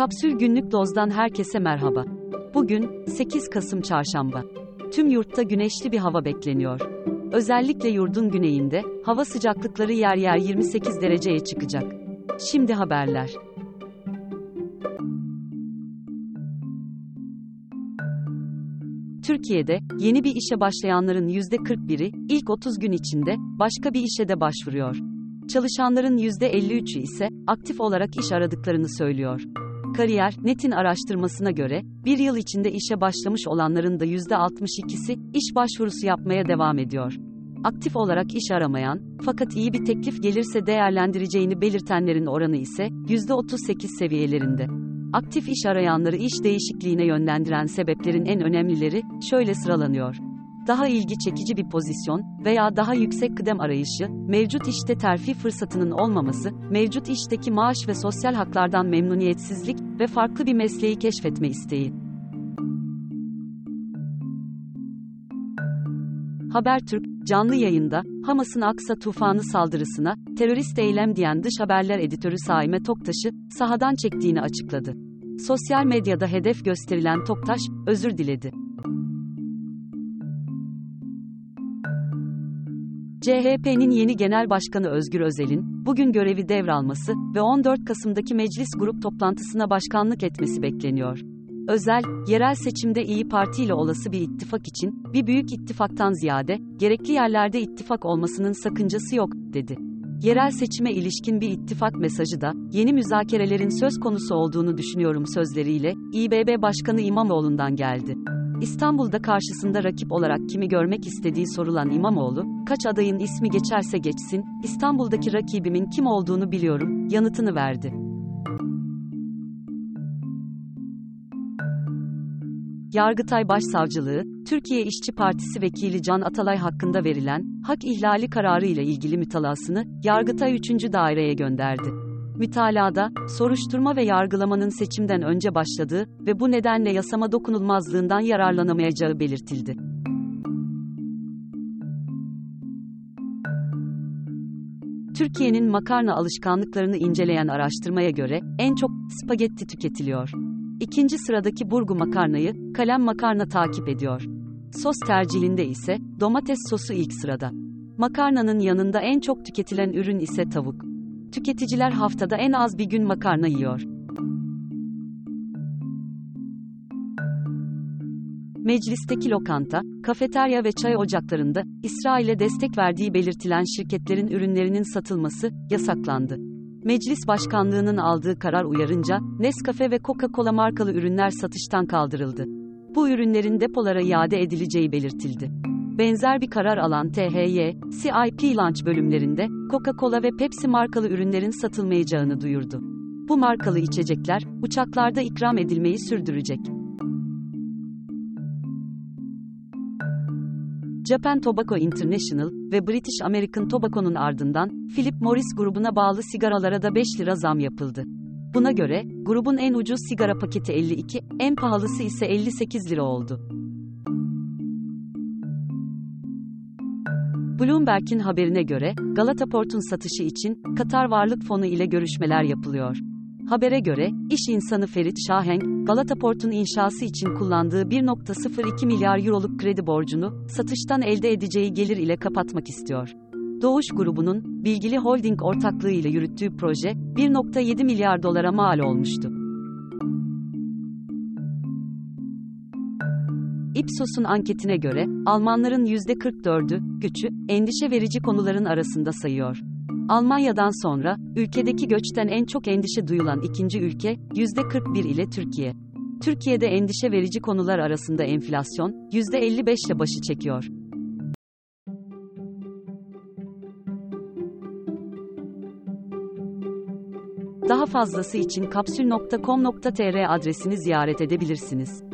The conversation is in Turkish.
Kapsül Günlük Doz'dan herkese merhaba. Bugün 8 Kasım Çarşamba. Tüm yurtta güneşli bir hava bekleniyor. Özellikle yurdun güneyinde hava sıcaklıkları yer yer 28 dereceye çıkacak. Şimdi haberler. Türkiye'de yeni bir işe başlayanların %41'i ilk 30 gün içinde başka bir işe de başvuruyor. Çalışanların %53'ü ise aktif olarak iş aradıklarını söylüyor. Kariyer, Net'in araştırmasına göre, bir yıl içinde işe başlamış olanların da %62'si, iş başvurusu yapmaya devam ediyor. Aktif olarak iş aramayan, fakat iyi bir teklif gelirse değerlendireceğini belirtenlerin oranı ise, %38 seviyelerinde. Aktif iş arayanları iş değişikliğine yönlendiren sebeplerin en önemlileri, şöyle sıralanıyor daha ilgi çekici bir pozisyon veya daha yüksek kıdem arayışı, mevcut işte terfi fırsatının olmaması, mevcut işteki maaş ve sosyal haklardan memnuniyetsizlik ve farklı bir mesleği keşfetme isteği. Habertürk, canlı yayında, Hamas'ın Aksa tufanı saldırısına, terörist eylem diyen dış haberler editörü Saime Toktaş'ı, sahadan çektiğini açıkladı. Sosyal medyada hedef gösterilen Toktaş, özür diledi. CHP'nin yeni genel başkanı Özgür Özel'in, bugün görevi devralması ve 14 Kasım'daki meclis grup toplantısına başkanlık etmesi bekleniyor. Özel, yerel seçimde İyi Parti ile olası bir ittifak için, bir büyük ittifaktan ziyade, gerekli yerlerde ittifak olmasının sakıncası yok, dedi. Yerel seçime ilişkin bir ittifak mesajı da, yeni müzakerelerin söz konusu olduğunu düşünüyorum sözleriyle, İBB Başkanı İmamoğlu'ndan geldi. İstanbul'da karşısında rakip olarak kimi görmek istediği sorulan İmamoğlu, kaç adayın ismi geçerse geçsin, İstanbul'daki rakibimin kim olduğunu biliyorum, yanıtını verdi. Yargıtay Başsavcılığı, Türkiye İşçi Partisi vekili Can Atalay hakkında verilen hak ihlali kararı ile ilgili mütalasını Yargıtay 3. daireye gönderdi. Mütalada, soruşturma ve yargılamanın seçimden önce başladığı ve bu nedenle yasama dokunulmazlığından yararlanamayacağı belirtildi. Türkiye'nin makarna alışkanlıklarını inceleyen araştırmaya göre en çok spagetti tüketiliyor. İkinci sıradaki burgu makarnayı kalem makarna takip ediyor. Sos tercihinde ise domates sosu ilk sırada. Makarnanın yanında en çok tüketilen ürün ise tavuk. Tüketiciler haftada en az bir gün makarna yiyor. Meclisteki lokanta, kafeterya ve çay ocaklarında İsrail'e destek verdiği belirtilen şirketlerin ürünlerinin satılması yasaklandı. Meclis Başkanlığı'nın aldığı karar uyarınca Nescafe ve Coca-Cola markalı ürünler satıştan kaldırıldı. Bu ürünlerin depolara iade edileceği belirtildi. Benzer bir karar alan THY, CIP Launch bölümlerinde Coca-Cola ve Pepsi markalı ürünlerin satılmayacağını duyurdu. Bu markalı içecekler uçaklarda ikram edilmeyi sürdürecek. Japan Tobacco International ve British American Tobacco'nun ardından Philip Morris grubuna bağlı sigaralara da 5 lira zam yapıldı. Buna göre grubun en ucuz sigara paketi 52, en pahalısı ise 58 lira oldu. Bloomberg'in haberine göre, Galata Port'un satışı için, Katar Varlık Fonu ile görüşmeler yapılıyor. Habere göre, iş insanı Ferit Şahenk, Galata Port'un inşası için kullandığı 1.02 milyar euroluk kredi borcunu, satıştan elde edeceği gelir ile kapatmak istiyor. Doğuş grubunun, Bilgili Holding ortaklığı ile yürüttüğü proje, 1.7 milyar dolara mal olmuştu. Ipsos'un anketine göre, Almanların %44'ü, gücü, endişe verici konuların arasında sayıyor. Almanya'dan sonra, ülkedeki göçten en çok endişe duyulan ikinci ülke, %41 ile Türkiye. Türkiye'de endişe verici konular arasında enflasyon, %55 ile başı çekiyor. Daha fazlası için kapsül.com.tr adresini ziyaret edebilirsiniz.